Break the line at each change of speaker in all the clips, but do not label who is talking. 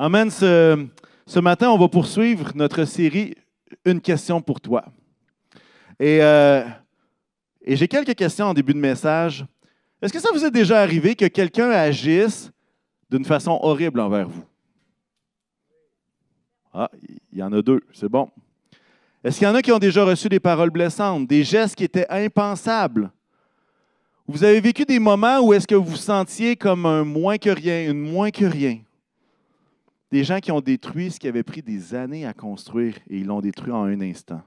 Amen. Ce, matin, on va poursuivre notre série Une question pour toi. Et, euh, et j'ai quelques questions en début de message. Est-ce que ça vous est déjà arrivé que quelqu'un agisse d'une façon horrible envers vous? Ah, il y en a deux, c'est bon. Est-ce qu'il y en a qui ont déjà reçu des paroles blessantes, des gestes qui étaient impensables? Vous avez vécu des moments où est-ce que vous vous sentiez comme un moins que rien, une moins que rien? Des gens qui ont détruit ce qui avait pris des années à construire et ils l'ont détruit en un instant.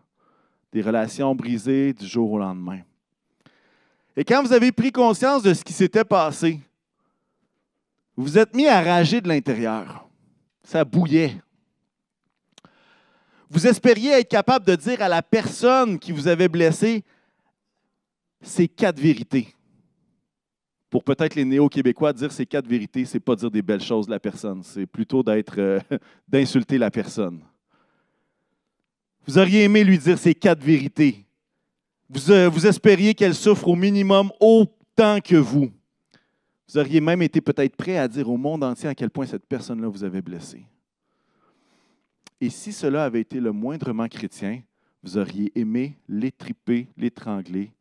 Des relations brisées du jour au lendemain. Et quand vous avez pris conscience de ce qui s'était passé, vous vous êtes mis à rager de l'intérieur. Ça bouillait. Vous espériez être capable de dire à la personne qui vous avait blessé ces quatre vérités. Pour peut-être les néo-québécois, dire ces quatre vérités, c'est pas dire des belles choses de la personne, c'est plutôt d'être euh, d'insulter la personne. Vous auriez aimé lui dire ces quatre vérités. Vous, euh, vous espériez qu'elle souffre au minimum autant que vous. Vous auriez même été peut-être prêt à dire au monde entier à quel point cette personne-là vous avait blessé. Et si cela avait été le moindrement chrétien, vous auriez aimé l'étriper, l'étrangler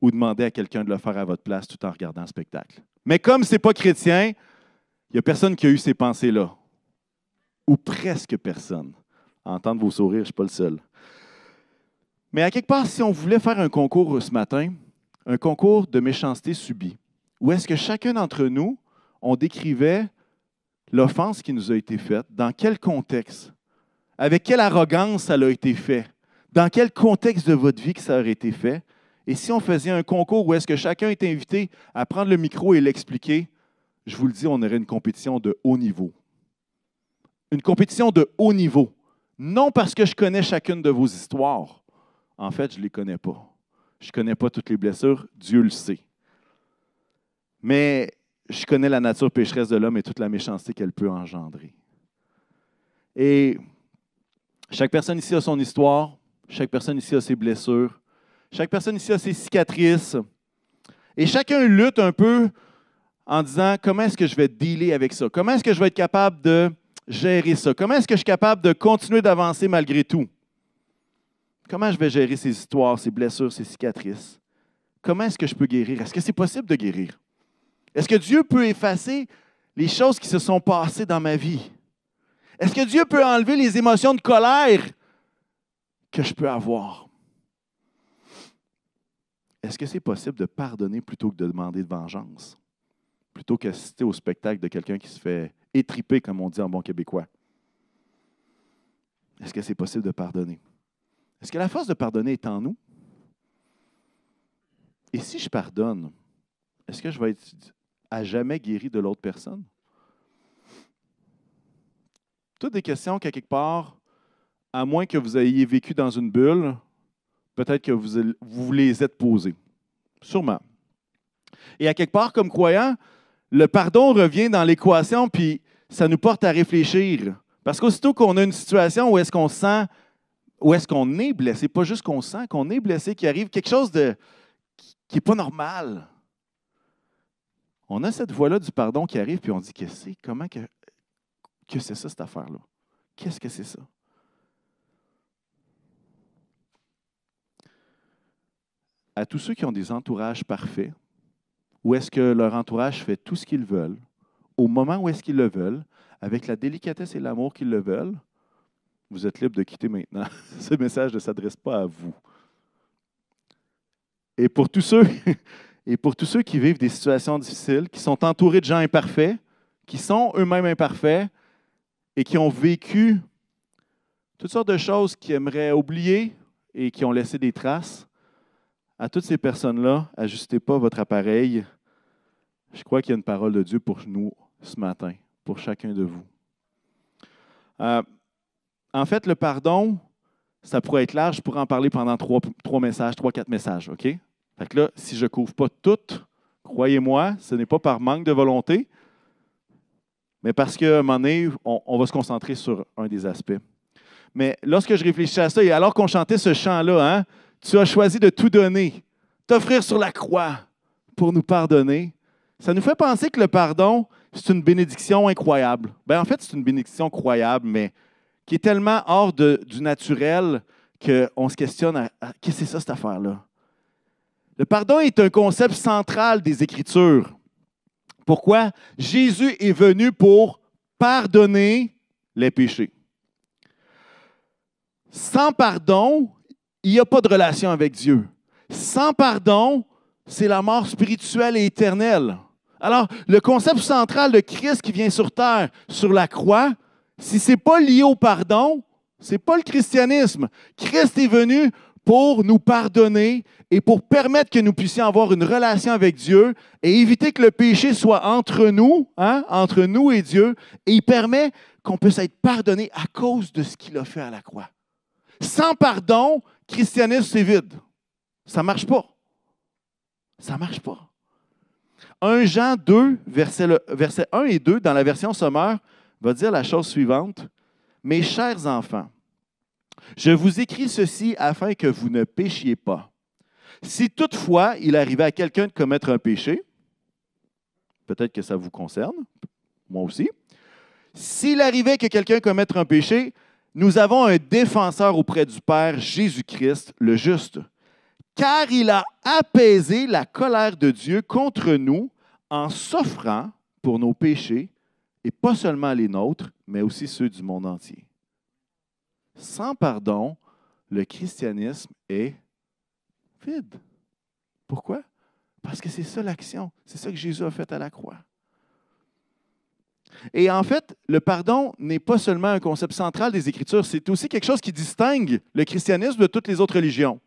ou demander à quelqu'un de le faire à votre place tout en regardant le spectacle. Mais comme ce n'est pas chrétien, il n'y a personne qui a eu ces pensées-là. Ou presque personne. À entendre vos sourires, je ne suis pas le seul. Mais à quelque part, si on voulait faire un concours ce matin, un concours de méchanceté subie, où est-ce que chacun d'entre nous, on décrivait l'offense qui nous a été faite, dans quel contexte, avec quelle arrogance ça a été fait, dans quel contexte de votre vie que ça aurait été fait, et si on faisait un concours où est-ce que chacun est invité à prendre le micro et l'expliquer, je vous le dis, on aurait une compétition de haut niveau. Une compétition de haut niveau. Non parce que je connais chacune de vos histoires. En fait, je ne les connais pas. Je ne connais pas toutes les blessures, Dieu le sait. Mais je connais la nature pécheresse de l'homme et toute la méchanceté qu'elle peut engendrer. Et chaque personne ici a son histoire, chaque personne ici a ses blessures, chaque personne ici a ses cicatrices. Et chacun lutte un peu en disant comment est-ce que je vais dealer avec ça? Comment est-ce que je vais être capable de gérer ça? Comment est-ce que je suis capable de continuer d'avancer malgré tout? Comment je vais gérer ces histoires, ces blessures, ces cicatrices? Comment est-ce que je peux guérir? Est-ce que c'est possible de guérir? Est-ce que Dieu peut effacer les choses qui se sont passées dans ma vie? Est-ce que Dieu peut enlever les émotions de colère que je peux avoir? Est-ce que c'est possible de pardonner plutôt que de demander de vengeance? Plutôt qu'assister au spectacle de quelqu'un qui se fait étriper, comme on dit en bon québécois? Est-ce que c'est possible de pardonner? Est-ce que la force de pardonner est en nous? Et si je pardonne, est-ce que je vais être à jamais guéri de l'autre personne? Toutes des questions qu'à quelque part, à moins que vous ayez vécu dans une bulle, peut-être que vous, vous les êtes posés. Sûrement. Et à quelque part, comme croyant, le pardon revient dans l'équation, puis ça nous porte à réfléchir. Parce qu'aussitôt qu'on a une situation où est-ce qu'on sent, où est-ce qu'on est blessé, pas juste qu'on sent qu'on est blessé, qu'il arrive quelque chose de, qui n'est pas normal. On a cette voie-là du pardon qui arrive, puis on dit, qu'est-ce que c'est? Comment que, que c'est ça, cette affaire-là? Qu'est-ce que c'est ça? À tous ceux qui ont des entourages parfaits, où est-ce que leur entourage fait tout ce qu'ils veulent, au moment où est-ce qu'ils le veulent, avec la délicatesse et l'amour qu'ils le veulent, vous êtes libre de quitter maintenant. Ce message ne s'adresse pas à vous. Et pour tous ceux, et pour tous ceux qui vivent des situations difficiles, qui sont entourés de gens imparfaits, qui sont eux-mêmes imparfaits et qui ont vécu toutes sortes de choses qu'ils aimeraient oublier et qui ont laissé des traces, à toutes ces personnes-là, ajustez pas votre appareil. Je crois qu'il y a une parole de Dieu pour nous ce matin, pour chacun de vous. Euh, en fait, le pardon, ça pourrait être large. Je pourrais en parler pendant trois, messages, trois, quatre messages. OK? Fait que là, si je ne couvre pas tout, croyez-moi, ce n'est pas par manque de volonté, mais parce qu'à un moment donné, on, on, va se concentrer sur un des aspects. Mais lorsque je réfléchis à ça, et alors qu'on chantait ce chant-là, hein, tu as choisi de tout donner, t'offrir sur la croix pour nous pardonner. Ça nous fait penser que le pardon, c'est une bénédiction incroyable. Ben, en fait, c'est une bénédiction croyable, mais qui est tellement hors de, du naturel qu'on se questionne qu'est-ce que c'est ça, cette affaire-là? Le pardon est un concept central des Écritures. Pourquoi? Jésus est venu pour pardonner les péchés. Sans pardon, il n'y a pas de relation avec Dieu. Sans pardon, c'est la mort spirituelle et éternelle. Alors, le concept central de Christ qui vient sur terre, sur la croix, si ce n'est pas lié au pardon, ce n'est pas le christianisme. Christ est venu pour nous pardonner et pour permettre que nous puissions avoir une relation avec Dieu et éviter que le péché soit entre nous, hein, entre nous et Dieu. Et il permet qu'on puisse être pardonné à cause de ce qu'il a fait à la croix. Sans pardon, christianisme, c'est vide. Ça ne marche pas. Ça ne marche pas. 1 Jean 2, verset, 1 et 2, dans la version sommaire, va dire la chose suivante. Mes chers enfants, je vous écris ceci afin que vous ne péchiez pas. Si toutefois il arrivait à quelqu'un de commettre un péché, peut-être que ça vous concerne, moi aussi, s'il arrivait que quelqu'un commette un péché, nous avons un défenseur auprès du Père, Jésus-Christ, le juste, car il a apaisé la colère de Dieu contre nous en s'offrant pour nos péchés, et pas seulement les nôtres, mais aussi ceux du monde entier. Sans pardon, le christianisme est vide. Pourquoi? Parce que c'est ça l'action. C'est ça que Jésus a fait à la croix. Et en fait, le pardon n'est pas seulement un concept central des Écritures, c'est aussi quelque chose qui distingue le christianisme de toutes les autres religions.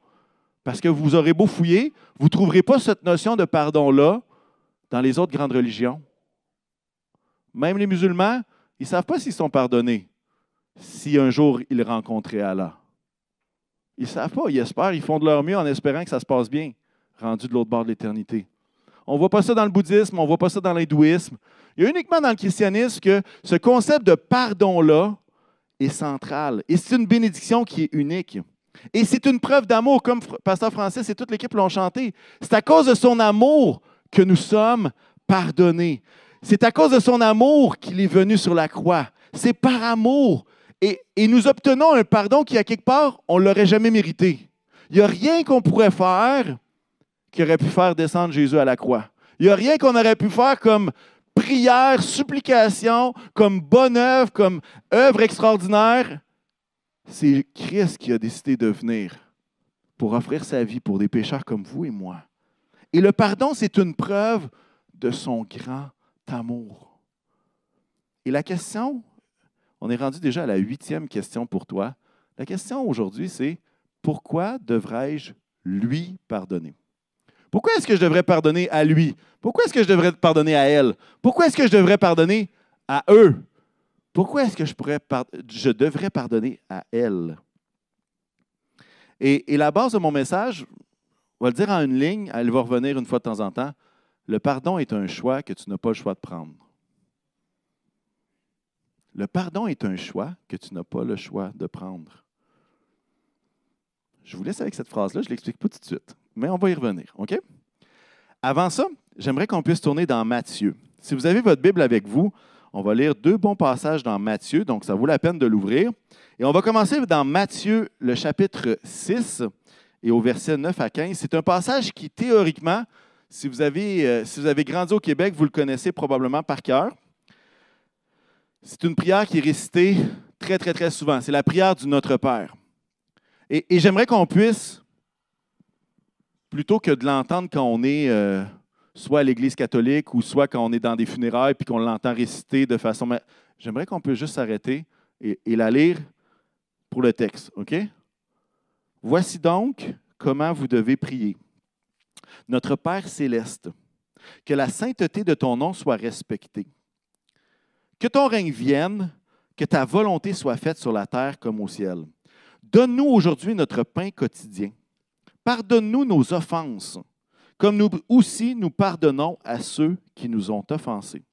Parce que vous aurez beau fouiller, vous ne trouverez pas cette notion de pardon-là dans les autres grandes religions. Même les musulmans, ils ne savent pas s'ils sont pardonnés si un jour ils rencontraient Allah. Ils ne savent pas, ils espèrent, ils font de leur mieux en espérant que ça se passe bien, rendu de l'autre bord de l'éternité. On ne voit pas ça dans le bouddhisme, on ne voit pas ça dans l'hindouisme. Il y a uniquement dans le christianisme que ce concept de pardon-là est central. Et c'est une bénédiction qui est unique. Et c'est une preuve d'amour, comme Pasteur Francis et toute l'équipe l'ont chanté. C'est à cause de son amour que nous sommes pardonnés. C'est à cause de son amour qu'il est venu sur la croix. C'est par amour. Et, et, nous obtenons un pardon qui, à quelque part, on ne l'aurait jamais mérité. Il n'y a rien qu'on pourrait faire qui aurait pu faire descendre Jésus à la croix. Il n'y a rien qu'on aurait pu faire comme prière, supplication, comme bonne œuvre, comme œuvre extraordinaire. C'est Christ qui a décidé de venir pour offrir sa vie pour des pécheurs comme vous et moi. Et le pardon, c'est une preuve de son grand amour. Et la question, on est rendu déjà à la huitième question pour toi. La question aujourd'hui, c'est pourquoi devrais-je lui pardonner? Pourquoi est-ce que je devrais pardonner à lui? Pourquoi est-ce que je devrais pardonner à elle? Pourquoi est-ce que je devrais pardonner à eux? Pourquoi est-ce que je, devrais pardonner à elle? Et, et, la base de mon message, on va le dire en une ligne, elle va revenir une fois de temps en temps. Le pardon est un choix que tu n'as pas le choix de prendre. Le pardon est un choix que tu n'as pas le choix de prendre. Je vous laisse avec cette phrase-là, je l'explique tout de suite mais on va y revenir. OK? Avant ça, j'aimerais qu'on puisse tourner dans Matthieu. Si vous avez votre Bible avec vous, on va lire deux bons passages dans Matthieu, donc ça vaut la peine de l'ouvrir. Et on va commencer dans Matthieu, le chapitre 6, et au verset 9 à 15. C'est un passage qui, théoriquement, si vous, avez, euh, si vous avez grandi au Québec, vous le connaissez probablement par cœur. C'est une prière qui est récitée très, très, très souvent. C'est la prière du Notre Père. et j'aimerais qu'on puisse plutôt que de l'entendre quand on est euh, soit à l'Église catholique ou soit quand on est dans des funérailles puis qu'on l'entend réciter de façon. J'aimerais qu'on puisse juste s'arrêter et, la lire pour le texte. OK? Voici donc comment vous devez prier. Notre Père céleste, que la sainteté de ton nom soit respectée. Que ton règne vienne, que ta volonté soit faite sur la terre comme au ciel. Donne-nous aujourd'hui notre pain quotidien Pardonne-nous nos offenses, comme nous aussi nous pardonnons à ceux qui nous ont offensés.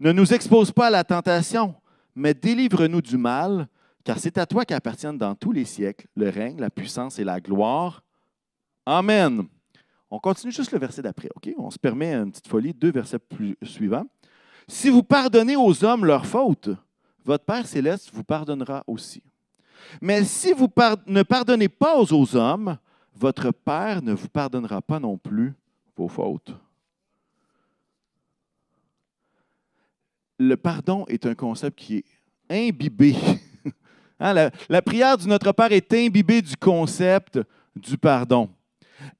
Ne nous expose pas à la tentation, mais délivre-nous du mal, car c'est à toi qu'appartiennent dans tous les siècles le règne, la puissance et la gloire. Amen. On continue juste le verset d'après, OK? On se permet une petite folie, deux versets plus suivants. Si vous pardonnez aux hommes leurs fautes, votre Père céleste vous pardonnera aussi. Mais si vous ne pardonnez pas aux hommes, votre Père ne vous pardonnera pas non plus vos fautes. Le pardon est un concept qui est imbibé. Hein, la, prière du Notre Père est imbibée du concept du pardon.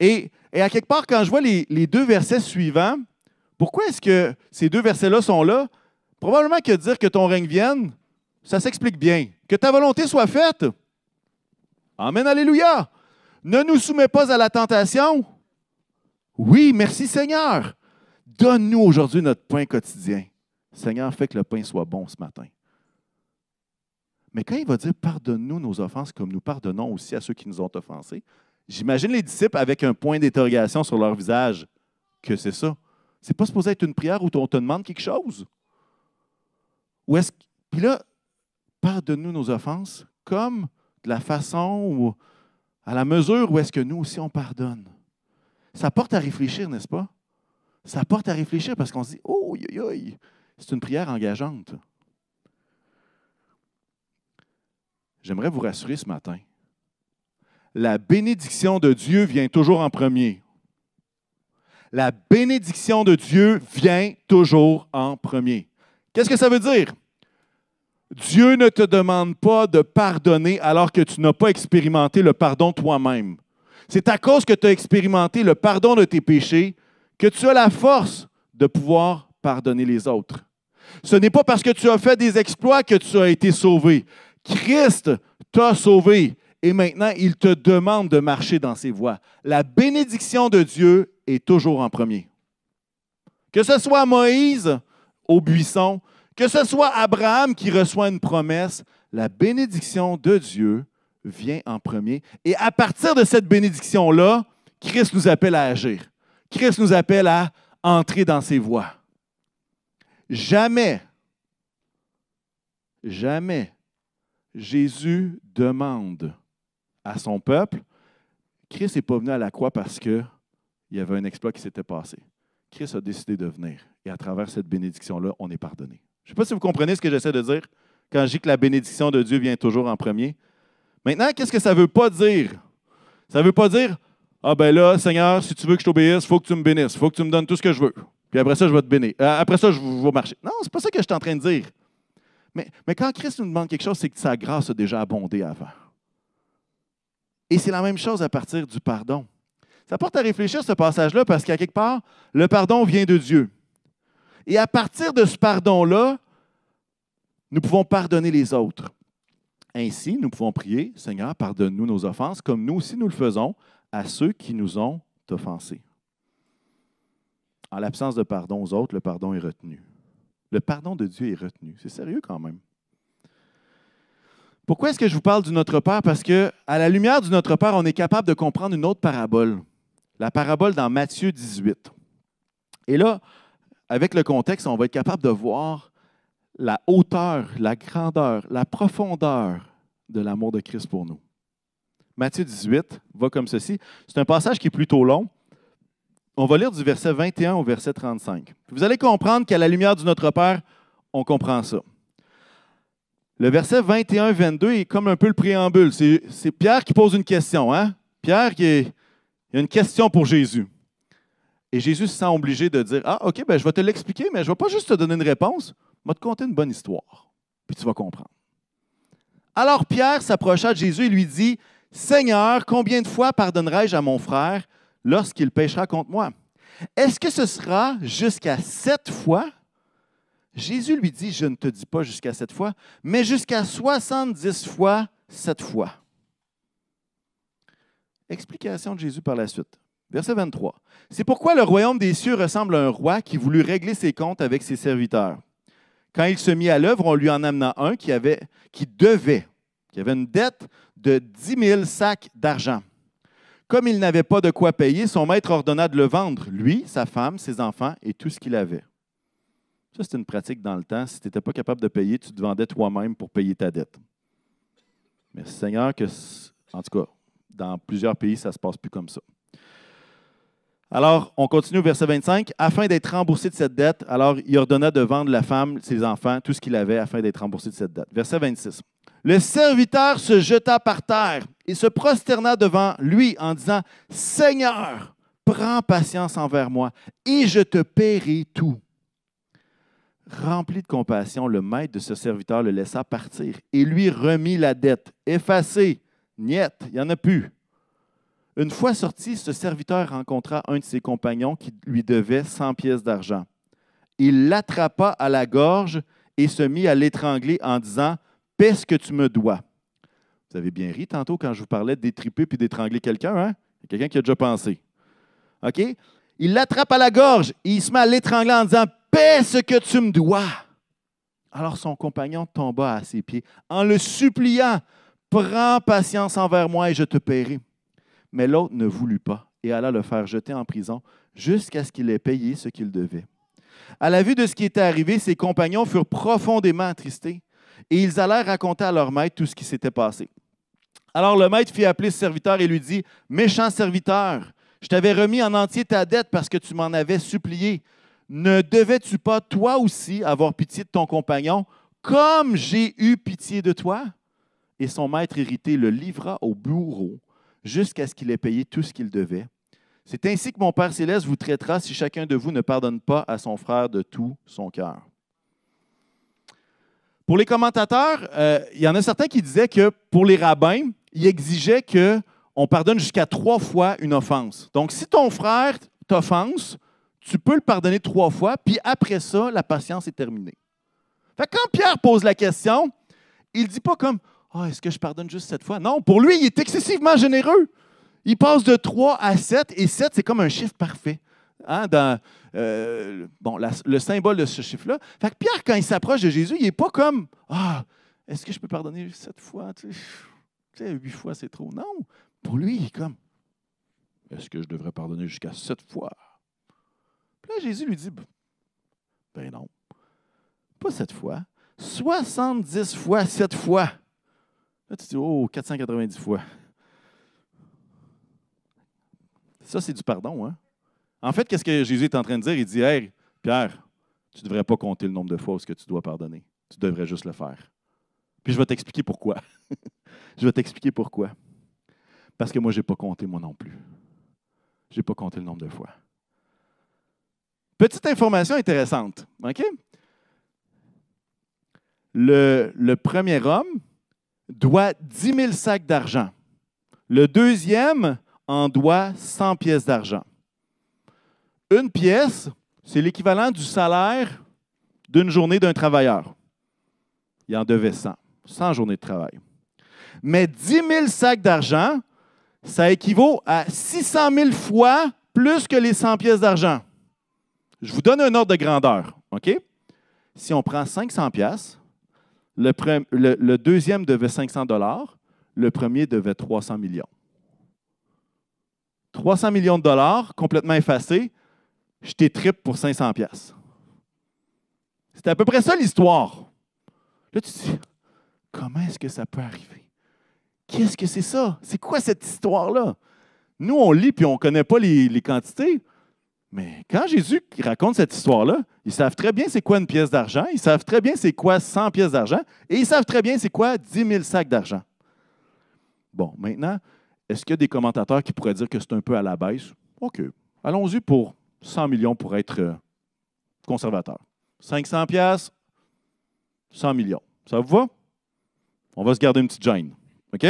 Et, à quelque part, quand je vois les deux versets suivants, pourquoi est-ce que ces deux versets-là sont là? Probablement que dire que ton règne vienne, ça s'explique bien. Que ta volonté soit faite. Amen, Alléluia. Ne nous soumets pas à la tentation. Oui, merci Seigneur. Donne-nous aujourd'hui notre pain quotidien. Seigneur, fais que le pain soit bon ce matin. Mais quand il va dire pardonne-nous nos offenses comme nous pardonnons aussi à ceux qui nous ont offensés, j'imagine les disciples avec un point d'interrogation sur leur visage. Que c'est ça? C'est pas supposé être une prière où on te demande quelque chose? Ou est-ce Puis là, pardonne-nous nos offenses comme de la façon ou à la mesure où est-ce que nous aussi on pardonne. Ça porte à réfléchir, n'est-ce pas? Ça porte à réfléchir parce qu'on se dit, oh, c'est une prière engageante. J'aimerais vous rassurer ce matin. La bénédiction de Dieu vient toujours en premier. La bénédiction de Dieu vient toujours en premier. Qu'est-ce que ça veut dire? Dieu ne te demande pas de pardonner alors que tu n'as pas expérimenté le pardon toi-même. C'est à cause que tu as expérimenté le pardon de tes péchés que tu as la force de pouvoir pardonner les autres. Ce n'est pas parce que tu as fait des exploits que tu as été sauvé. Christ t'a sauvé et maintenant il te demande de marcher dans ses voies. La bénédiction de Dieu est toujours en premier. Que ce soit Moïse au buisson, que ce soit Abraham qui reçoit une promesse, la bénédiction de Dieu vient en premier. Et à partir de cette bénédiction-là, Christ nous appelle à agir. Christ nous appelle à entrer dans ses voies. Jamais, jamais Jésus demande à son peuple, Christ n'est pas venu à la croix parce qu'il y avait un exploit qui s'était passé. Christ a décidé de venir. Et à travers cette bénédiction-là, on est pardonné. Je ne sais pas si vous comprenez ce que j'essaie de dire quand je dis que la bénédiction de Dieu vient toujours en premier. Maintenant, qu'est-ce que ça ne veut pas dire? Ça ne veut pas dire Ah ben là, Seigneur, si tu veux que je t'obéisse, il faut que tu me bénisses, il faut que tu me donnes tout ce que je veux. Puis après ça, je vais te bénir. Euh, après ça, je vais marcher. Non, c'est pas ça que je suis en train de dire. Mais, mais quand Christ nous demande quelque chose, c'est que sa grâce a déjà abondé avant. Et c'est la même chose à partir du pardon. Ça porte à réfléchir ce passage-là parce qu'à quelque part, le pardon vient de Dieu. Et à partir de ce pardon-là, nous pouvons pardonner les autres. Ainsi, nous pouvons prier, Seigneur, pardonne-nous nos offenses, comme nous aussi nous le faisons à ceux qui nous ont offensés. En l'absence de pardon aux autres, le pardon est retenu. Le pardon de Dieu est retenu. C'est sérieux quand même. Pourquoi est-ce que je vous parle du Notre Père? Parce que, à la lumière du Notre Père, on est capable de comprendre une autre parabole. La parabole dans Matthieu 18. Et là, avec le contexte, on va être capable de voir la hauteur, la grandeur, la profondeur de l'amour de Christ pour nous. Matthieu 18 va comme ceci. C'est un passage qui est plutôt long. On va lire du verset 21 au verset 35. Vous allez comprendre qu'à la lumière du Notre Père, on comprend ça. Le verset 21-22 est comme un peu le préambule. C'est Pierre qui pose une question. Hein? Pierre, qui y a une question pour Jésus. Et Jésus se sent obligé de dire Ah, OK, ben, je vais te l'expliquer, mais je ne vais pas juste te donner une réponse, je vais te conter une bonne histoire. Puis tu vas comprendre. Alors Pierre s'approcha de Jésus et lui dit Seigneur, combien de fois pardonnerai-je à mon frère lorsqu'il péchera contre moi? Est-ce que ce sera jusqu'à sept fois? Jésus lui dit Je ne te dis pas jusqu'à sept fois, mais jusqu'à soixante-dix fois sept fois. Explication de Jésus par la suite. Verset 23. C'est pourquoi le royaume des cieux ressemble à un roi qui voulut régler ses comptes avec ses serviteurs. Quand il se mit à l'œuvre, on lui en amena un qui, avait, qui devait, qui avait une dette de 10 000 sacs d'argent. Comme il n'avait pas de quoi payer, son maître ordonna de le vendre, lui, sa femme, ses enfants et tout ce qu'il avait. Ça, c'est une pratique dans le temps. Si tu n'étais pas capable de payer, tu te vendais toi-même pour payer ta dette. Mais Seigneur, que, en tout cas, dans plusieurs pays, ça ne se passe plus comme ça. Alors, on continue au verset 25. Afin d'être remboursé de cette dette, alors il ordonna de vendre la femme, ses enfants, tout ce qu'il avait, afin d'être remboursé de cette dette. Verset 26. Le serviteur se jeta par terre et se prosterna devant lui en disant, Seigneur, prends patience envers moi et je te paierai tout. Rempli de compassion, le maître de ce serviteur le laissa partir et lui remit la dette, effacée. Niet, il n'y en a plus. Une fois sorti, ce serviteur rencontra un de ses compagnons qui lui devait 100 pièces d'argent. Il l'attrapa à la gorge et se mit à l'étrangler en disant Paie ce que tu me dois. Vous avez bien ri tantôt quand je vous parlais d'étriper puis d'étrangler quelqu'un, hein? Quelqu'un qui a déjà pensé. OK? Il l'attrape à la gorge et il se met à l'étrangler en disant Paie ce que tu me dois. Alors son compagnon tomba à ses pieds en le suppliant Prends patience envers moi et je te paierai. Mais l'autre ne voulut pas et alla le faire jeter en prison jusqu'à ce qu'il ait payé ce qu'il devait. À la vue de ce qui était arrivé, ses compagnons furent profondément attristés et ils allèrent raconter à leur maître tout ce qui s'était passé. Alors le maître fit appeler ce serviteur et lui dit Méchant serviteur, je t'avais remis en entier ta dette parce que tu m'en avais supplié. Ne devais-tu pas, toi aussi, avoir pitié de ton compagnon, comme j'ai eu pitié de toi? Et son maître irrité le livra au bourreau jusqu'à ce qu'il ait payé tout ce qu'il devait. C'est ainsi que mon Père céleste vous traitera si chacun de vous ne pardonne pas à son frère de tout son cœur. Pour les commentateurs, euh, il y en a certains qui disaient que pour les rabbins, ils exigeaient qu'on pardonne jusqu'à trois fois une offense. Donc, si ton frère t'offense, tu peux le pardonner trois fois, puis après ça, la patience est terminée. Fait quand Pierre pose la question, il ne dit pas comme Ah, est-ce que je pardonne juste cette fois? Non, pour lui, il est excessivement généreux. Il passe de 3 à 7, et 7, c'est comme un chiffre parfait. Hein, euh, bon, le symbole de ce chiffre-là. Fait que Pierre, quand il s'approche de Jésus, il n'est pas comme Ah, est-ce que je peux pardonner sept fois? Tu sais, huit fois, c'est trop. Non. Pour lui, il est comme Est-ce que je devrais pardonner jusqu'à sept fois? Puis là, Jésus lui dit Ben non. Pas sept fois. 70 fois sept fois. Là, tu dis Oh, 490 fois. Ça, c'est du pardon, hein? En fait, qu'est-ce que Jésus est en train de dire? Il dit Hey, Pierre, tu ne devrais pas compter le nombre de fois où ce que tu dois pardonner. Tu devrais juste le faire. Puis je vais t'expliquer pourquoi. je vais t'expliquer pourquoi. Parce que moi, je n'ai pas compté, moi non plus. Je n'ai pas compté le nombre de fois. Petite information intéressante. OK? Le, le premier homme doit 10 000 sacs d'argent. Le deuxième en doit 100 pièces d'argent. Une pièce, c'est l'équivalent du salaire d'une journée d'un travailleur. Il en devait 100, 100 journées de travail. Mais 10 000 sacs d'argent, ça équivaut à 600 000 fois plus que les 100 pièces d'argent. Je vous donne un ordre de grandeur. Si on prend 500 pièces, le, deuxième devait 500 dollars, le premier devait 300 millions. 300 millions de dollars complètement effacés, je t'ai trip pour 500 pièces. C'était à peu près ça l'histoire. Là, tu te dis, comment est-ce que ça peut arriver? Qu'est-ce que c'est ça? C'est quoi cette histoire-là? Nous, on lit puis on ne connaît pas les, quantités. Mais quand Jésus raconte cette histoire-là, ils savent très bien c'est quoi une pièce d'argent, ils savent très bien c'est quoi 100 pièces d'argent, et ils savent très bien c'est quoi 10 000 sacs d'argent. Bon, maintenant, est-ce qu'il y a des commentateurs qui pourraient dire que c'est un peu à la baisse? OK. Allons-y pour 100 millions pour être euh, conservateur. 500 pièces, 100 millions. Ça vous va? On va se garder une petite gêne. OK?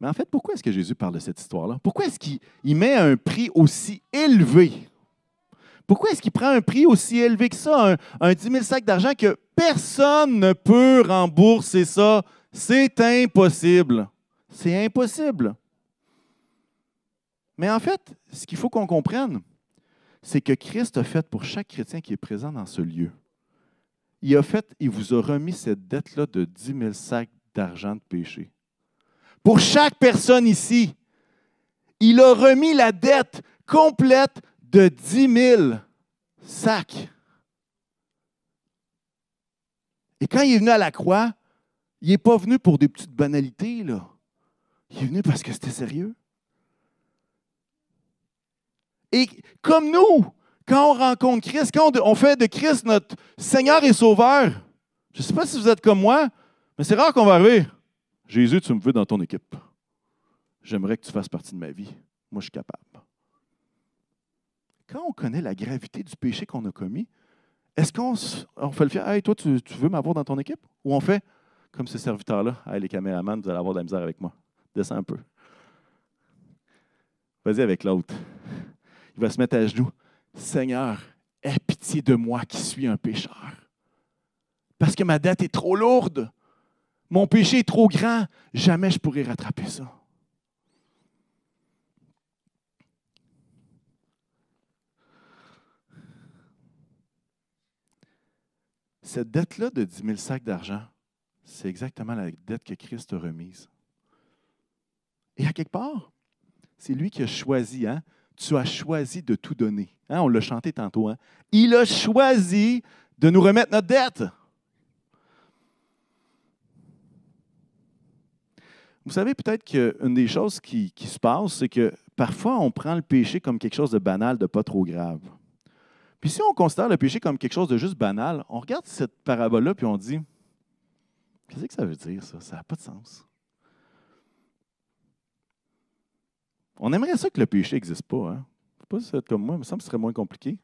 Mais en fait, pourquoi est-ce que Jésus parle de cette histoire-là? Pourquoi est-ce qu'il met un prix aussi élevé? Pourquoi est-ce qu'il prend un prix aussi élevé que ça, un, un 10 000 sacs d'argent que personne ne peut rembourser ça? C'est impossible. C'est impossible. Mais en fait, ce qu'il faut qu'on comprenne, c'est que Christ a fait pour chaque chrétien qui est présent dans ce lieu. Il a fait, il vous a remis cette dette-là de 10 000 sacs d'argent de péché. Pour chaque personne ici, il a remis la dette complète de 10 000 sacs. Et quand il est venu à la croix, il n'est pas venu pour des petites banalités, là. Il est venu parce que c'était sérieux. Et comme nous, quand on rencontre Christ, quand on fait de Christ notre Seigneur et Sauveur, je ne sais pas si vous êtes comme moi, mais c'est rare qu'on va arriver. Jésus, tu me veux dans ton équipe. J'aimerais que tu fasses partie de ma vie. Moi, je suis capable. Quand on connaît la gravité du péché qu'on a commis, est-ce qu'on fait le fier? Hey, toi, tu, veux m'avoir dans ton équipe? Ou on fait comme ce serviteur-là? Hey, les caméramans, vous allez avoir de la misère avec moi. Descends un peu. Vas-y avec l'autre. Il va se mettre à genoux. Seigneur, aie pitié de moi qui suis un pécheur. Parce que ma dette est trop lourde. Mon péché est trop grand. Jamais je pourrai rattraper ça. Cette dette-là de 10 000 sacs d'argent, c'est exactement la dette que Christ a remise. Et à quelque part, c'est lui qui a choisi. Hein? Tu as choisi de tout donner. Hein? On l'a chanté tantôt. Hein? Il a choisi de nous remettre notre dette. Vous savez peut-être qu'une des choses qui, se passe, c'est que parfois on prend le péché comme quelque chose de banal, de pas trop grave. Puis si on considère le péché comme quelque chose de juste banal, on regarde cette parabole-là puis on dit Qu'est-ce que ça veut dire, ça? Ça n'a pas de sens. On aimerait ça que le péché n'existe pas. Hein? Pas si comme moi, mais ça me serait moins compliqué.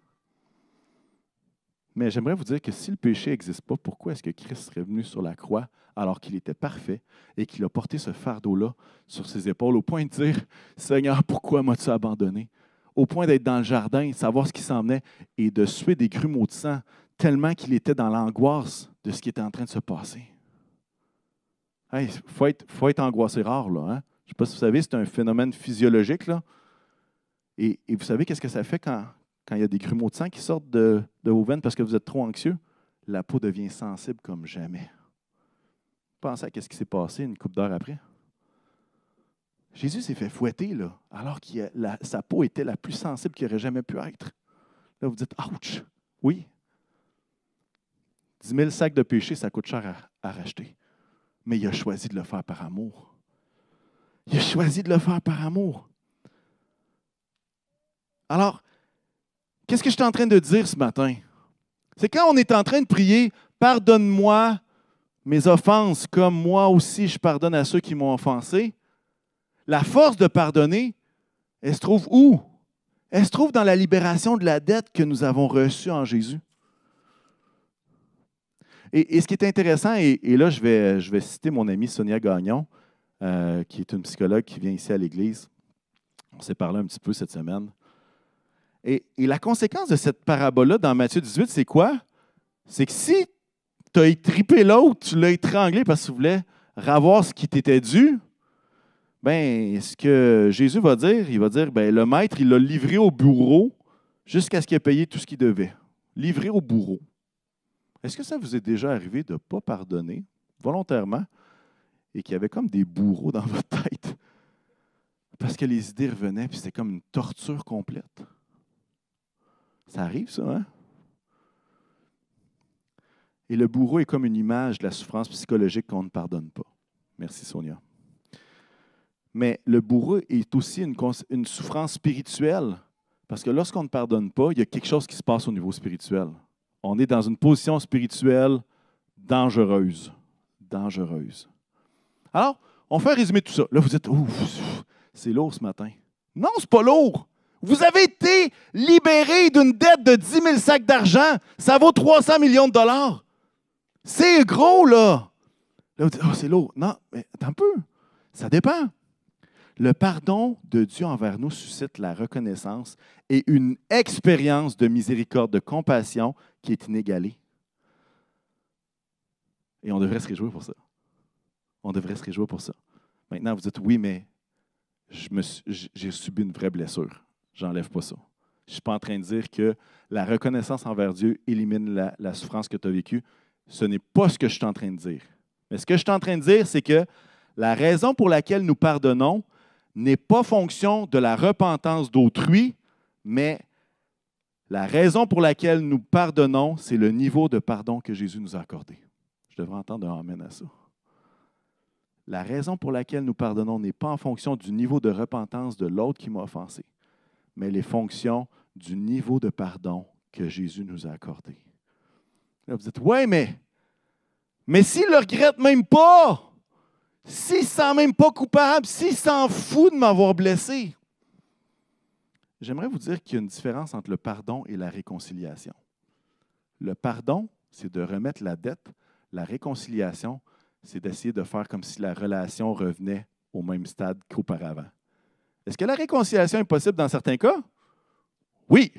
Mais j'aimerais vous dire que si le péché n'existe pas, pourquoi est-ce que Christ serait venu sur la croix alors qu'il était parfait et qu'il a porté ce fardeau-là sur ses épaules au point de dire Seigneur, pourquoi m'as-tu abandonné au point d'être dans le jardin, savoir ce qui s'en venait et de suer des grumeaux de sang, tellement qu'il était dans l'angoisse de ce qui était en train de se passer. Il faut, être, angoissé rare, là. Hein? Je ne sais pas si vous savez, c'est un phénomène physiologique. Là. Et, vous savez qu'est-ce que ça fait quand, quand il y a des grumeaux de sang qui sortent de, vos veines parce que vous êtes trop anxieux? La peau devient sensible comme jamais. Pensez à ce qui s'est passé une coupe d'heure après. Jésus s'est fait fouetter, alors que sa peau était la plus sensible qu'il aurait jamais pu être. Là, vous dites, ouch! Oui. 10 000 sacs de péché, ça coûte cher à, racheter. Mais il a choisi de le faire par amour. Il a choisi de le faire par amour. Alors, qu'est-ce que je suis en train de dire ce matin? C'est quand on est en train de prier, pardonne-moi mes offenses comme moi aussi je pardonne à ceux qui m'ont offensé. La force de pardonner, elle se trouve où? Elle se trouve dans la libération de la dette que nous avons reçue en Jésus. Et, ce qui est intéressant, et, là je vais, je vais, citer mon amie Sonia Gagnon, euh, qui est une psychologue qui vient ici à l'Église. On s'est parlé un petit peu cette semaine. Et, la conséquence de cette parabole-là dans Matthieu 18, c'est quoi? C'est que si tu as étripé l'autre, tu l'as étranglé parce que tu voulais ravoir ce qui t'était dû, ben, ce que Jésus va dire, il va dire, ben, le maître, il l'a livré au bourreau jusqu'à ce qu'il ait payé tout ce qu'il devait. Livré au bourreau. Est-ce que ça vous est déjà arrivé de ne pas pardonner volontairement et qu'il y avait comme des bourreaux dans votre tête? Parce que les idées revenaient, puis c'était comme une torture complète. Ça arrive, ça, hein? Et le bourreau est comme une image de la souffrance psychologique qu'on ne pardonne pas. Merci, Sonia. Mais le bourreau est aussi une, souffrance spirituelle. Parce que lorsqu'on ne pardonne pas, il y a quelque chose qui se passe au niveau spirituel. On est dans une position spirituelle dangereuse. Dangereuse. Alors, on fait un résumé de tout ça. Là, vous dites, ouf, c'est lourd ce matin. Non, c'est pas lourd. Vous avez été libéré d'une dette de 10 000 sacs d'argent. Ça vaut 300 millions de dollars. C'est gros, là. Là, vous dites, oh, c'est lourd. Non, mais attends un peu. Ça dépend. Le pardon de Dieu envers nous suscite la reconnaissance et une expérience de miséricorde, de compassion qui est inégalée. Et on devrait se réjouir pour ça. On devrait se réjouir pour ça. Maintenant, vous dites, oui, mais j'ai subi une vraie blessure. J'enlève pas ça. Je ne suis pas en train de dire que la reconnaissance envers Dieu élimine la, souffrance que tu as vécue. Ce n'est pas ce que je suis en train de dire. Mais ce que je suis en train de dire, c'est que la raison pour laquelle nous pardonnons, n'est pas fonction de la repentance d'autrui, mais la raison pour laquelle nous pardonnons, c'est le niveau de pardon que Jésus nous a accordé. Je devrais entendre un Amen à ça. la raison pour laquelle nous pardonnons n'est pas en fonction du niveau de repentance de l'autre qui m'a offensé, mais les fonctions du niveau de pardon que Jésus nous a accordé. Là, vous dites, ouais, mais, mais s'il ne le regrette même pas, s'il ne se sent même pas coupable, s'il s'en fout de m'avoir blessé, j'aimerais vous dire qu'il y a une différence entre le pardon et la réconciliation. Le pardon, c'est de remettre la dette. La réconciliation, c'est d'essayer de faire comme si la relation revenait au même stade qu'auparavant. Est-ce que la réconciliation est possible dans certains cas? Oui.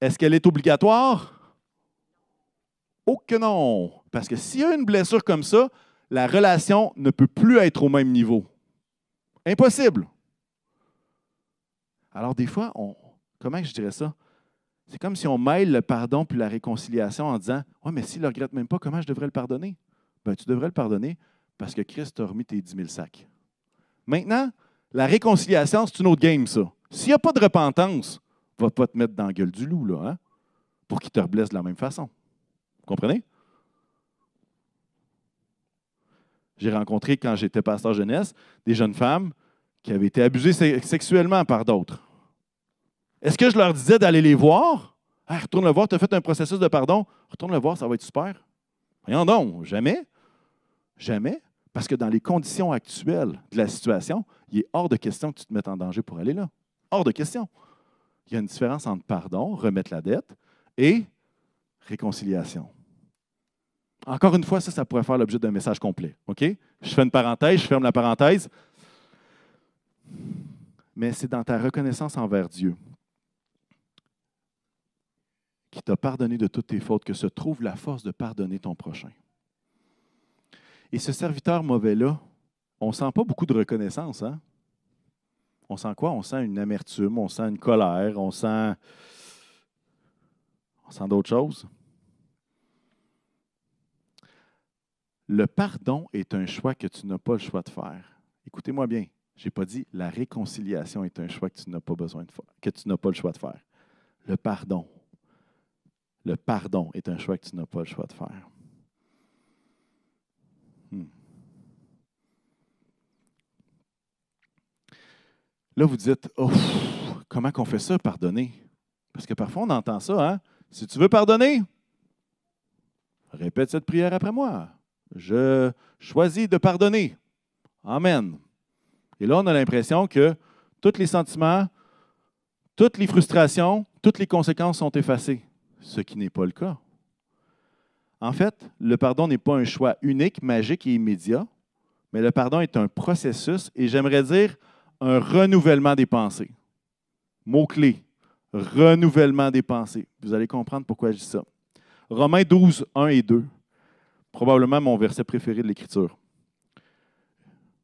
Est-ce qu'elle est obligatoire? Oh que non. Parce que s'il y a une blessure comme ça, la relation ne peut plus être au même niveau. Impossible. Alors des fois, on, comment je dirais ça? C'est comme si on mêle le pardon puis la réconciliation en disant Ouais, mais s'il ne regrette même pas, comment je devrais le pardonner? Ben, tu devrais le pardonner parce que Christ t'a remis tes 10 000 sacs. Maintenant, la réconciliation, c'est une autre game, ça. S'il n'y a pas de repentance, va pas te mettre dans la gueule du loup, là, hein, pour qu'il te blesse de la même façon. Vous comprenez? J'ai rencontré, quand j'étais pasteur jeunesse, des jeunes femmes qui avaient été abusées sexuellement par d'autres. Est-ce que je leur disais d'aller les voir? Retourne le voir, tu as fait un processus de pardon. Retourne le voir, ça va être super. Voyons donc, jamais. Jamais. Parce que dans les conditions actuelles de la situation, il est hors de question que tu te mettes en danger pour aller là. Hors de question. Il y a une différence entre pardon, remettre la dette, et réconciliation. Encore une fois, ça, ça pourrait faire l'objet d'un message complet. OK? Je fais une parenthèse, je ferme la parenthèse. Mais c'est dans ta reconnaissance envers Dieu qui t'a pardonné de toutes tes fautes que se trouve la force de pardonner ton prochain. Et ce serviteur mauvais-là, on ne sent pas beaucoup de reconnaissance. Hein? On sent quoi? On sent une amertume, on sent une colère, on sent, on sent d'autres choses. Le pardon est un choix que tu n'as pas le choix de faire. Écoutez-moi bien, je n'ai pas dit la réconciliation est un choix que tu n'as pas besoin de faire, que tu n'as pas le choix de faire. Le pardon. Le pardon est un choix que tu n'as pas le choix de faire. Là, vous dites, oh, comment qu'on fait ça, pardonner? Parce que parfois, on entend ça, hein? Si tu veux pardonner, répète cette prière après moi. Je choisis de pardonner. Amen. Et là, on a l'impression que tous les sentiments, toutes les frustrations, toutes les conséquences sont effacées, ce qui n'est pas le cas. En fait, le pardon n'est pas un choix unique, magique et immédiat, mais le pardon est un processus et j'aimerais dire un renouvellement des pensées. Mot-clé, renouvellement des pensées. Vous allez comprendre pourquoi je dis ça. Romains 12, 1 et 2, probablement mon verset préféré de l'Écriture.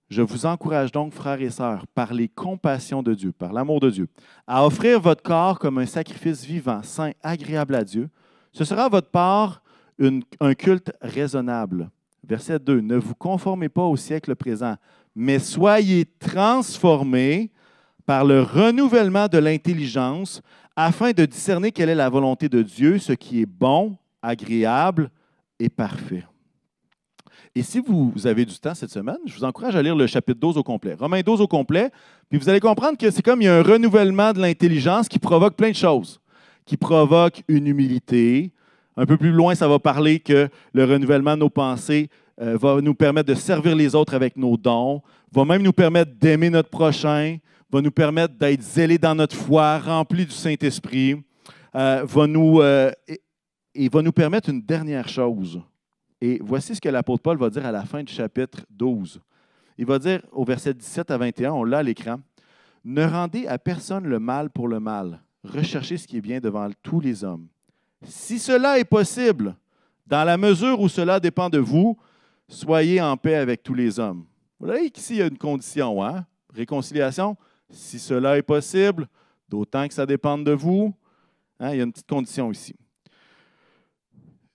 Je vous encourage donc, frères et sœurs, par les compassions de Dieu, par l'amour de Dieu, à offrir votre corps comme un sacrifice vivant, saint, agréable à Dieu. Ce sera votre part un culte raisonnable. Verset 2. Ne vous conformez pas au siècle présent, mais soyez transformés par le renouvellement de l'intelligence afin de discerner quelle est la volonté de Dieu, ce qui est bon, agréable et parfait. Et si vous avez du temps cette semaine, je vous encourage à lire le chapitre 12 au complet. Romains 12 au complet, puis vous allez comprendre que c'est comme il y a un renouvellement de l'intelligence qui provoque plein de choses, qui provoque une humilité. Un peu plus loin, ça va parler que le renouvellement de nos pensées euh, va nous permettre de servir les autres avec nos dons, va même nous permettre d'aimer notre prochain, va nous permettre d'être zélés dans notre foi, remplis du Saint-Esprit, euh, va nous, euh, et va nous permettre une dernière chose et voici ce que l'apôtre Paul va dire à la fin du chapitre 12. Il va dire au verset 17 à 21, on l'a à l'écran, Ne rendez à personne le mal pour le mal. Recherchez ce qui est bien devant tous les hommes. Si cela est possible, dans la mesure où cela dépend de vous, soyez en paix avec tous les hommes. Vous voyez qu'ici, il y a une condition, hein? Réconciliation. Si cela est possible, d'autant que ça dépend de vous, hein? il y a une petite condition ici.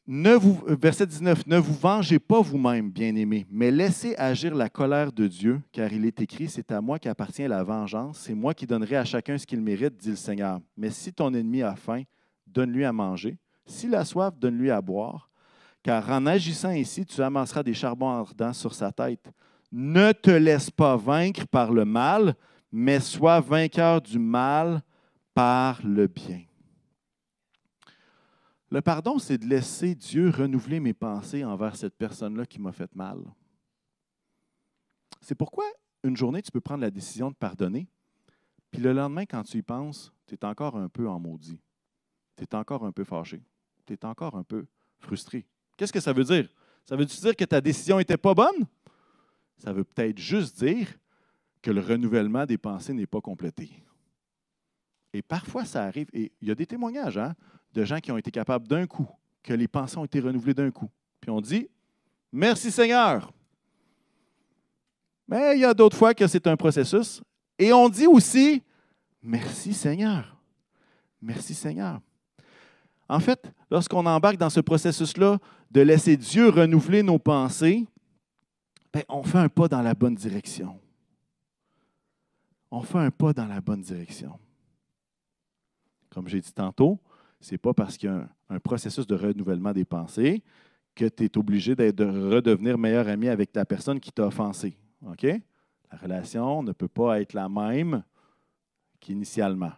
Ne vous, verset 19, ne vous vengez pas vous-même, bien-aimés, mais laissez agir la colère de Dieu, car il est écrit, c'est à moi qu'appartient la vengeance, c'est moi qui donnerai à chacun ce qu'il mérite, dit le Seigneur. Mais si ton ennemi a faim, donne-lui à manger. S'il a soif, donne-lui à boire, car en agissant ainsi, tu amasseras des charbons ardents sur sa tête. Ne te laisse pas vaincre par le mal, mais sois vainqueur du mal par le bien. Le pardon, c'est de laisser Dieu renouveler mes pensées envers cette personne-là qui m'a fait mal. C'est pourquoi une journée, tu peux prendre la décision de pardonner, puis le lendemain, quand tu y penses, tu es encore un peu en maudit. Tu es encore un peu fâché. Tu es encore un peu frustré. Qu'est-ce que ça veut dire? Ça veut dire que ta décision n'était pas bonne? Ça veut peut-être juste dire que le renouvellement des pensées n'est pas complété. Et parfois, ça arrive, et il y a des témoignages hein, de gens qui ont été capables d'un coup, que les pensées ont été renouvelées d'un coup. Puis on dit, merci Seigneur. Mais il y a d'autres fois que c'est un processus. Et on dit aussi, merci Seigneur. Merci Seigneur. En fait, lorsqu'on embarque dans ce processus-là de laisser Dieu renouveler nos pensées, ben, on fait un pas dans la bonne direction. On fait un pas dans la bonne direction. Comme j'ai dit tantôt, ce n'est pas parce qu'il y a un, processus de renouvellement des pensées que tu es obligé de redevenir meilleur ami avec la personne qui t'a offensé. La relation ne peut pas être la même qu'initialement.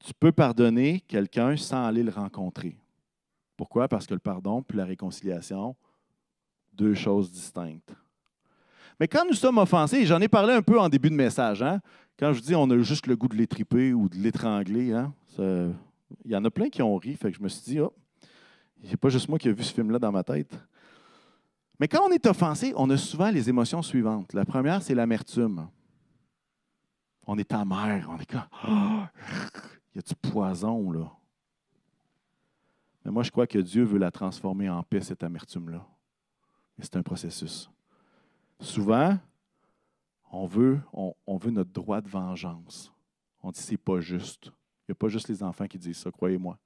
Tu peux pardonner quelqu'un sans aller le rencontrer. Pourquoi? Parce que le pardon puis la réconciliation, deux choses distinctes. Mais quand nous sommes offensés, j'en ai parlé un peu en début de message, hein? quand je dis on a juste le goût de l'étriper ou de l'étrangler, hein? il y en a plein qui ont ri, fait que je me suis dit, oh, c'est pas juste moi qui ai vu ce film-là dans ma tête. Mais quand on est offensé, on a souvent les émotions suivantes. La première, c'est l'amertume. On est amer, on est comme, oh, il y a du poison là? Mais moi, je crois que Dieu veut la transformer en paix, cette amertume-là. Mais c'est un processus. Souvent, on veut, on, veut notre droit de vengeance. On dit c'est pas juste. Il n'y a pas juste les enfants qui disent ça, croyez-moi.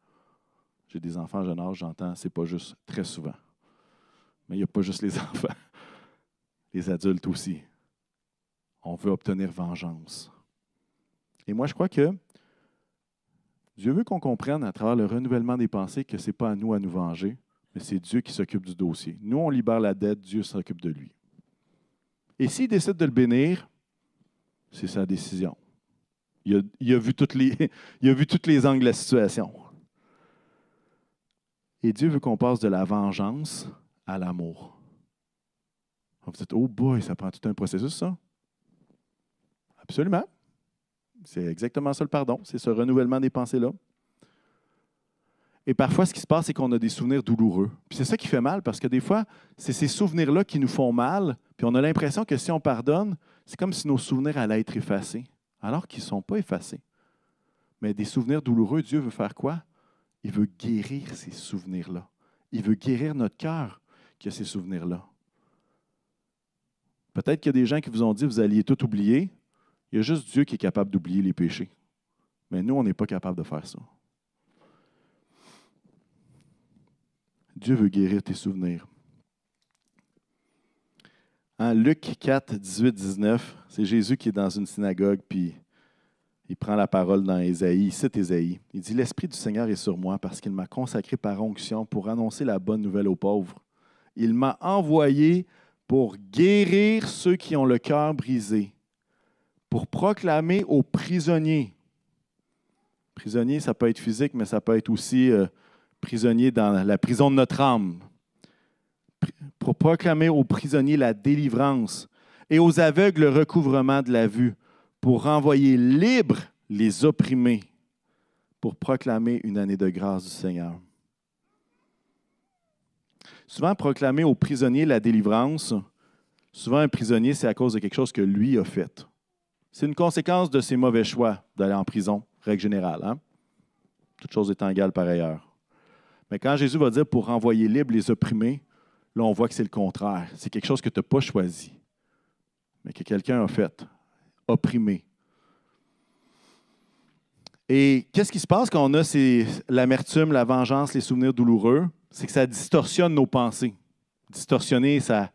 J'ai des enfants jeune âge, j'entends c'est pas juste très souvent. Mais il n'y a pas juste les enfants, les adultes aussi. On veut obtenir vengeance. Et moi, je crois que Dieu veut qu'on comprenne à travers le renouvellement des pensées que ce n'est pas à nous à nous venger, mais c'est Dieu qui s'occupe du dossier. Nous, on libère la dette, Dieu s'occupe de lui. Et s'il décide de le bénir, c'est sa décision. Il a, vu toutes les, les angles de la situation. Et Dieu veut qu'on passe de la vengeance à l'amour. Vous dites, oh boy, ça prend tout un processus, ça? Absolument. C'est exactement ça le pardon, c'est ce renouvellement des pensées-là. Et parfois, ce qui se passe, c'est qu'on a des souvenirs douloureux. Puis c'est ça qui fait mal, parce que des fois, c'est ces souvenirs-là qui nous font mal, puis on a l'impression que si on pardonne, c'est comme si nos souvenirs allaient être effacés, alors qu'ils ne sont pas effacés. Mais des souvenirs douloureux, Dieu veut faire quoi? Il veut guérir ces souvenirs-là. Il veut guérir notre cœur qui a ces souvenirs-là. Peut-être qu'il y a des gens qui vous ont dit que vous alliez tout oublier. Il y a juste Dieu qui est capable d'oublier les péchés. Mais nous, on n'est pas capable de faire ça. Dieu veut guérir tes souvenirs. En Luc 4, 18, 19, c'est Jésus qui est dans une synagogue, puis il prend la parole dans Ésaïe, il cite Ésaïe. Il dit L'Esprit du Seigneur est sur moi parce qu'il m'a consacré par onction pour annoncer la bonne nouvelle aux pauvres. Il m'a envoyé pour guérir ceux qui ont le cœur brisé, pour proclamer aux prisonniers. Prisonnier, ça peut être physique, mais ça peut être aussi euh, prisonnier dans la prison de notre âme. Pour proclamer aux prisonniers la délivrance et aux aveugles le recouvrement de la vue, pour renvoyer libres les opprimés, pour proclamer une année de grâce du Seigneur. Souvent, proclamer aux prisonniers la délivrance, souvent un prisonnier, c'est à cause de quelque chose que lui a fait. C'est une conséquence de ses mauvais choix d'aller en prison, règle générale. Hein? Toute chose étant égale par ailleurs. Mais quand Jésus va dire pour renvoyer libre les opprimés, là, on voit que c'est le contraire. C'est quelque chose que tu n'as pas choisi, mais que quelqu'un a fait, opprimé. Et qu'est-ce qui se passe quand on a l'amertume, la vengeance, les souvenirs douloureux? C'est que ça distorsionne nos pensées. Distorsionner, ça,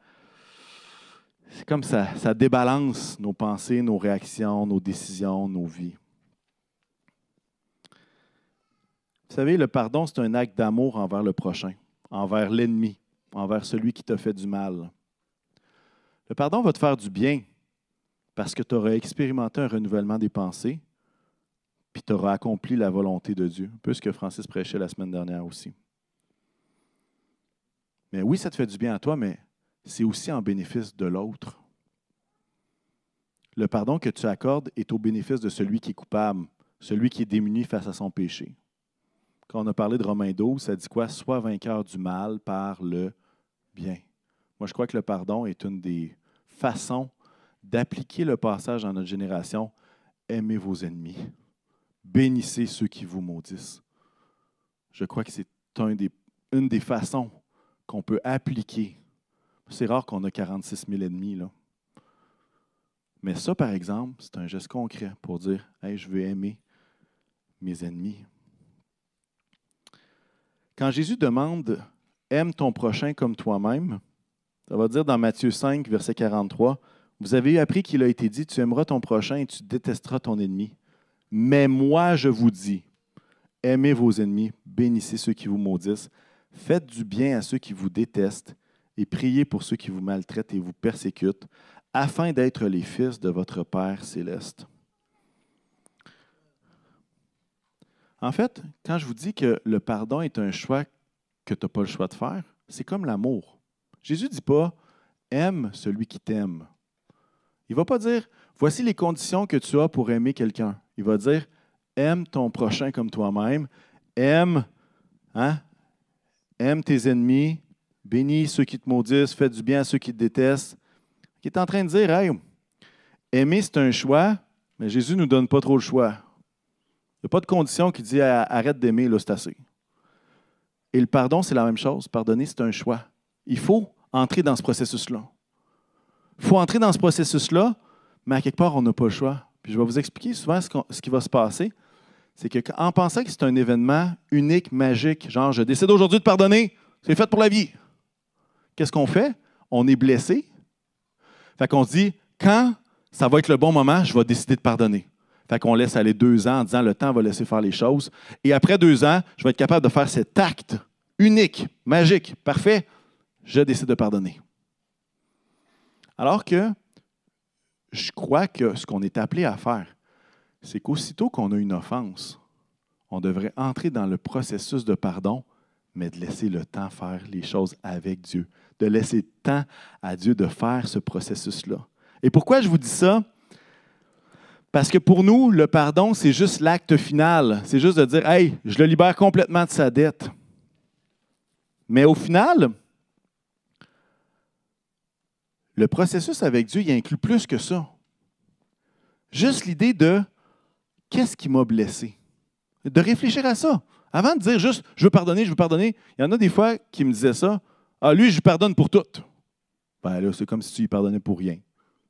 c'est comme ça, ça débalance nos pensées, nos réactions, nos décisions, nos vies. Vous savez, le pardon, c'est un acte d'amour envers le prochain, envers l'ennemi, envers celui qui t'a fait du mal. Le pardon va te faire du bien parce que tu auras expérimenté un renouvellement des pensées, puis tu auras accompli la volonté de Dieu, un peu ce que Francis prêchait la semaine dernière aussi. Mais oui, ça te fait du bien à toi, mais c'est aussi en bénéfice de l'autre. Le pardon que tu accordes est au bénéfice de celui qui est coupable, celui qui est démuni face à son péché. Quand on a parlé de Romains 12, ça dit quoi? Sois vainqueur du mal par le bien. Moi, je crois que le pardon est une des façons d'appliquer le passage dans notre génération. Aimez vos ennemis. Bénissez ceux qui vous maudissent. Je crois que c'est une des façons qu'on peut appliquer. C'est rare qu'on a 46 000 ennemis. Là. Mais ça, par exemple, c'est un geste concret pour dire hey, je veux aimer mes ennemis. Quand Jésus demande Aime ton prochain comme toi-même, ça va dire dans Matthieu 5, verset 43, Vous avez appris qu'il a été dit Tu aimeras ton prochain et tu détesteras ton ennemi. Mais moi, je vous dis Aimez vos ennemis, bénissez ceux qui vous maudissent, faites du bien à ceux qui vous détestent et priez pour ceux qui vous maltraitent et vous persécutent, afin d'être les fils de votre Père céleste. En fait, quand je vous dis que le pardon est un choix que tu n'as pas le choix de faire, c'est comme l'amour. Jésus ne dit pas aime celui qui t'aime. Il ne va pas dire voici les conditions que tu as pour aimer quelqu'un. Il va dire aime ton prochain comme toi-même, aime, hein, aime tes ennemis, bénis ceux qui te maudissent, fais du bien à ceux qui te détestent. Il est en train de dire hey, aimer c'est un choix, mais Jésus ne nous donne pas trop le choix. Il n'y a pas de condition qui dit arrête d'aimer, là, c'est assez. Et le pardon, c'est la même chose. Pardonner, c'est un choix. Il faut entrer dans ce processus-là. Il faut entrer dans ce processus-là, mais à quelque part, on n'a pas le choix. Puis je vais vous expliquer souvent ce, ce qui va se passer. C'est qu'en pensant que c'est un événement unique, magique, genre je décide aujourd'hui de pardonner, c'est fait pour la vie. Qu'est-ce qu'on fait? On est blessé. Fait qu'on se dit, quand ça va être le bon moment, je vais décider de pardonner. Fait qu'on laisse aller deux ans en disant le temps va laisser faire les choses. Et après deux ans, je vais être capable de faire cet acte unique, magique, parfait. Je décide de pardonner. Alors que je crois que ce qu'on est appelé à faire, c'est qu'aussitôt qu'on a une offense, on devrait entrer dans le processus de pardon, mais de laisser le temps faire les choses avec Dieu, de laisser temps à Dieu de faire ce processus-là. Et pourquoi je vous dis ça? Parce que pour nous, le pardon, c'est juste l'acte final. C'est juste de dire, hey, je le libère complètement de sa dette. Mais au final, le processus avec Dieu, il inclut plus que ça. Juste l'idée de qu'est-ce qui m'a blessé? De réfléchir à ça. Avant de dire juste, je veux pardonner, je veux pardonner, il y en a des fois qui me disaient ça. Ah, lui, je pardonne pour tout. Ben là, c'est comme si tu lui pardonnais pour rien.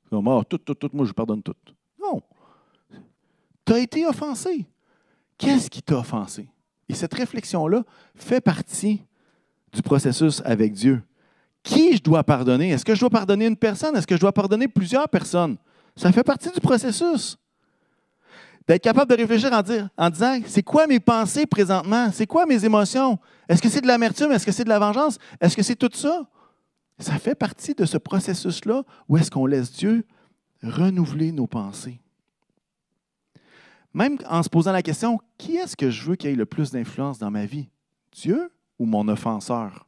Comme, ah, tout, tout, tout, moi, je pardonne tout. Non. Tu as été offensé. Qu'est-ce qui t'a offensé? Et cette réflexion-là fait partie du processus avec Dieu. Qui je dois pardonner? Est-ce que je dois pardonner une personne? Est-ce que je dois pardonner plusieurs personnes? Ça fait partie du processus. D'être capable de réfléchir en, disant, c'est quoi mes pensées présentement? C'est quoi mes émotions? Est-ce que c'est de l'amertume? Est-ce que c'est de la vengeance? Est-ce que c'est tout ça? Ça fait partie de ce processus-là où est-ce qu'on laisse Dieu renouveler nos pensées. Même en se posant la question, qui est-ce que je veux qu'il ait le plus d'influence dans ma vie? Dieu ou mon offenseur?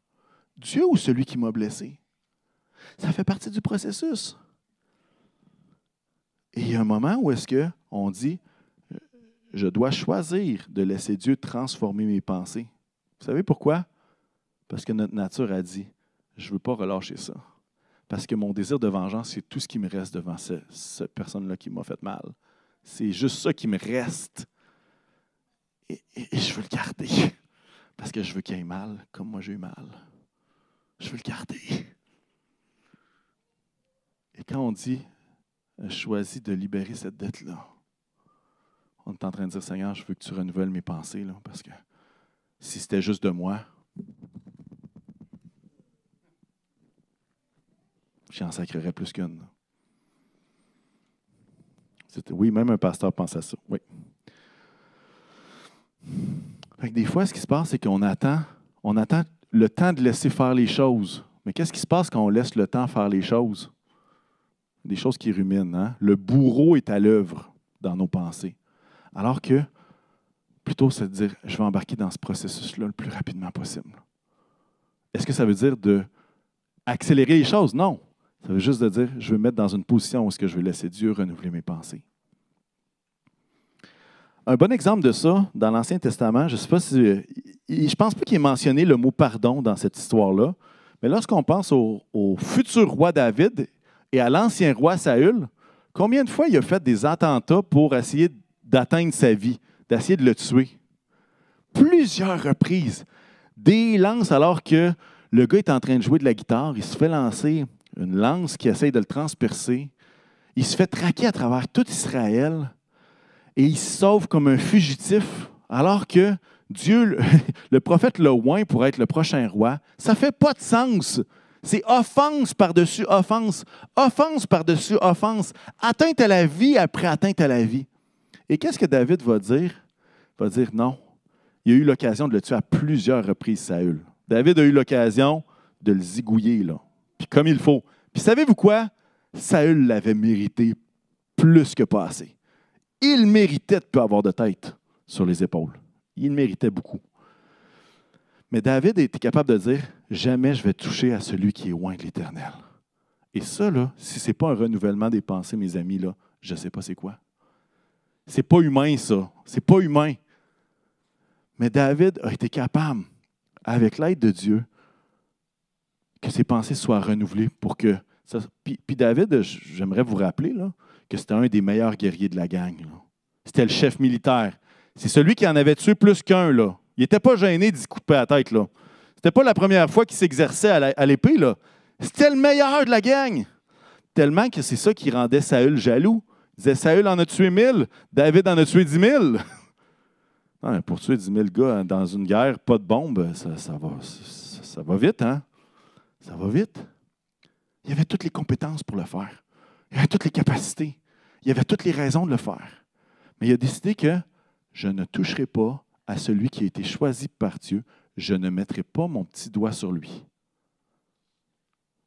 Dieu ou celui qui m'a blessé? Ça fait partie du processus. Et il y a un moment où est-ce qu'on dit, je dois choisir de laisser Dieu transformer mes pensées. Vous savez pourquoi? Parce que notre nature a dit, je ne veux pas relâcher ça. Parce que mon désir de vengeance, c'est tout ce qui me reste devant cette personne-là qui m'a fait mal. C'est juste ça qui me reste. Et, je veux le garder. Parce que je veux qu'il ait mal comme moi j'ai eu mal. Je veux le garder. Et quand on dit choisis de libérer cette dette-là, on est en train de dire Seigneur, je veux que tu renouvelles mes pensées, parce que si c'était juste de moi, j'en sacrerais plus qu'une. Oui, même un pasteur pense à ça. Oui. des fois, ce qui se passe, c'est qu'on attend, on attend le temps de laisser faire les choses. Mais qu'est-ce qui se passe quand on laisse le temps faire les choses? des choses qui ruminent. Hein? Le bourreau est à l'œuvre dans nos pensées. Alors que, plutôt, c'est de dire, je vais embarquer dans ce processus-là le plus rapidement possible. Est-ce que ça veut dire de accélérer les choses? Non. Ça veut juste de dire, je vais me mettre dans une position où est-ce que je vais laisser Dieu renouveler mes pensées. Un bon exemple de ça, dans l'Ancien Testament, je ne sais pas si. Je pense pas qu'il ait mentionné le mot pardon dans cette histoire-là, mais lorsqu'on pense au, au, futur roi David et à l'ancien roi Saül, combien de fois il a fait des attentats pour essayer d'atteindre sa vie, d'essayer de le tuer? Plusieurs reprises. Des lances alors que le gars est en train de jouer de la guitare, il se fait lancer une lance qui essaye de le transpercer. Il se fait traquer à travers tout Israël et il se sauve comme un fugitif alors que Dieu, le prophète le oint pour être le prochain roi. Ça fait pas de sens. C'est offense par-dessus offense, offense par-dessus offense, atteinte à la vie après atteinte à la vie. Et qu'est-ce que David va dire? Il va dire non. Il a eu l'occasion de le tuer à plusieurs reprises, Saül. David a eu l'occasion de le zigouiller, là. Puis comme il faut. Puis savez-vous quoi? Saül l'avait mérité plus que pas assez. Il méritait de pas avoir de tête sur les épaules. Il méritait beaucoup. Mais David était capable de dire Jamais je vais toucher à celui qui est loin de l'Éternel. Et ça, si ce n'est pas un renouvellement des pensées, mes amis, là, je ne sais pas c'est quoi. C'est pas humain, ça. C'est pas humain. Mais David a été capable, avec l'aide de Dieu, que ses pensées soient renouvelées pour que. Puis, David, j'aimerais vous rappeler là, que c'était un des meilleurs guerriers de la gang. C'était le chef militaire. C'est celui qui en avait tué plus qu'un. là. Il n'était pas gêné d'y couper la tête. là. C'était pas la première fois qu'il s'exerçait à l'épée. là. C'était le meilleur de la gang. Tellement que c'est ça qui rendait Saül jaloux. Disait Saül en a tué mille, David en a tué dix mille. Non, pour tuer dix mille gars dans une guerre, pas de bombe, ça, va, ça va vite, hein? Ça va vite. Il y avait toutes les compétences pour le faire. Il y avait toutes les capacités. Il y avait toutes les raisons de le faire. Mais il a décidé que je ne toucherai pas à celui qui a été choisi par Dieu. Je ne mettrai pas mon petit doigt sur lui.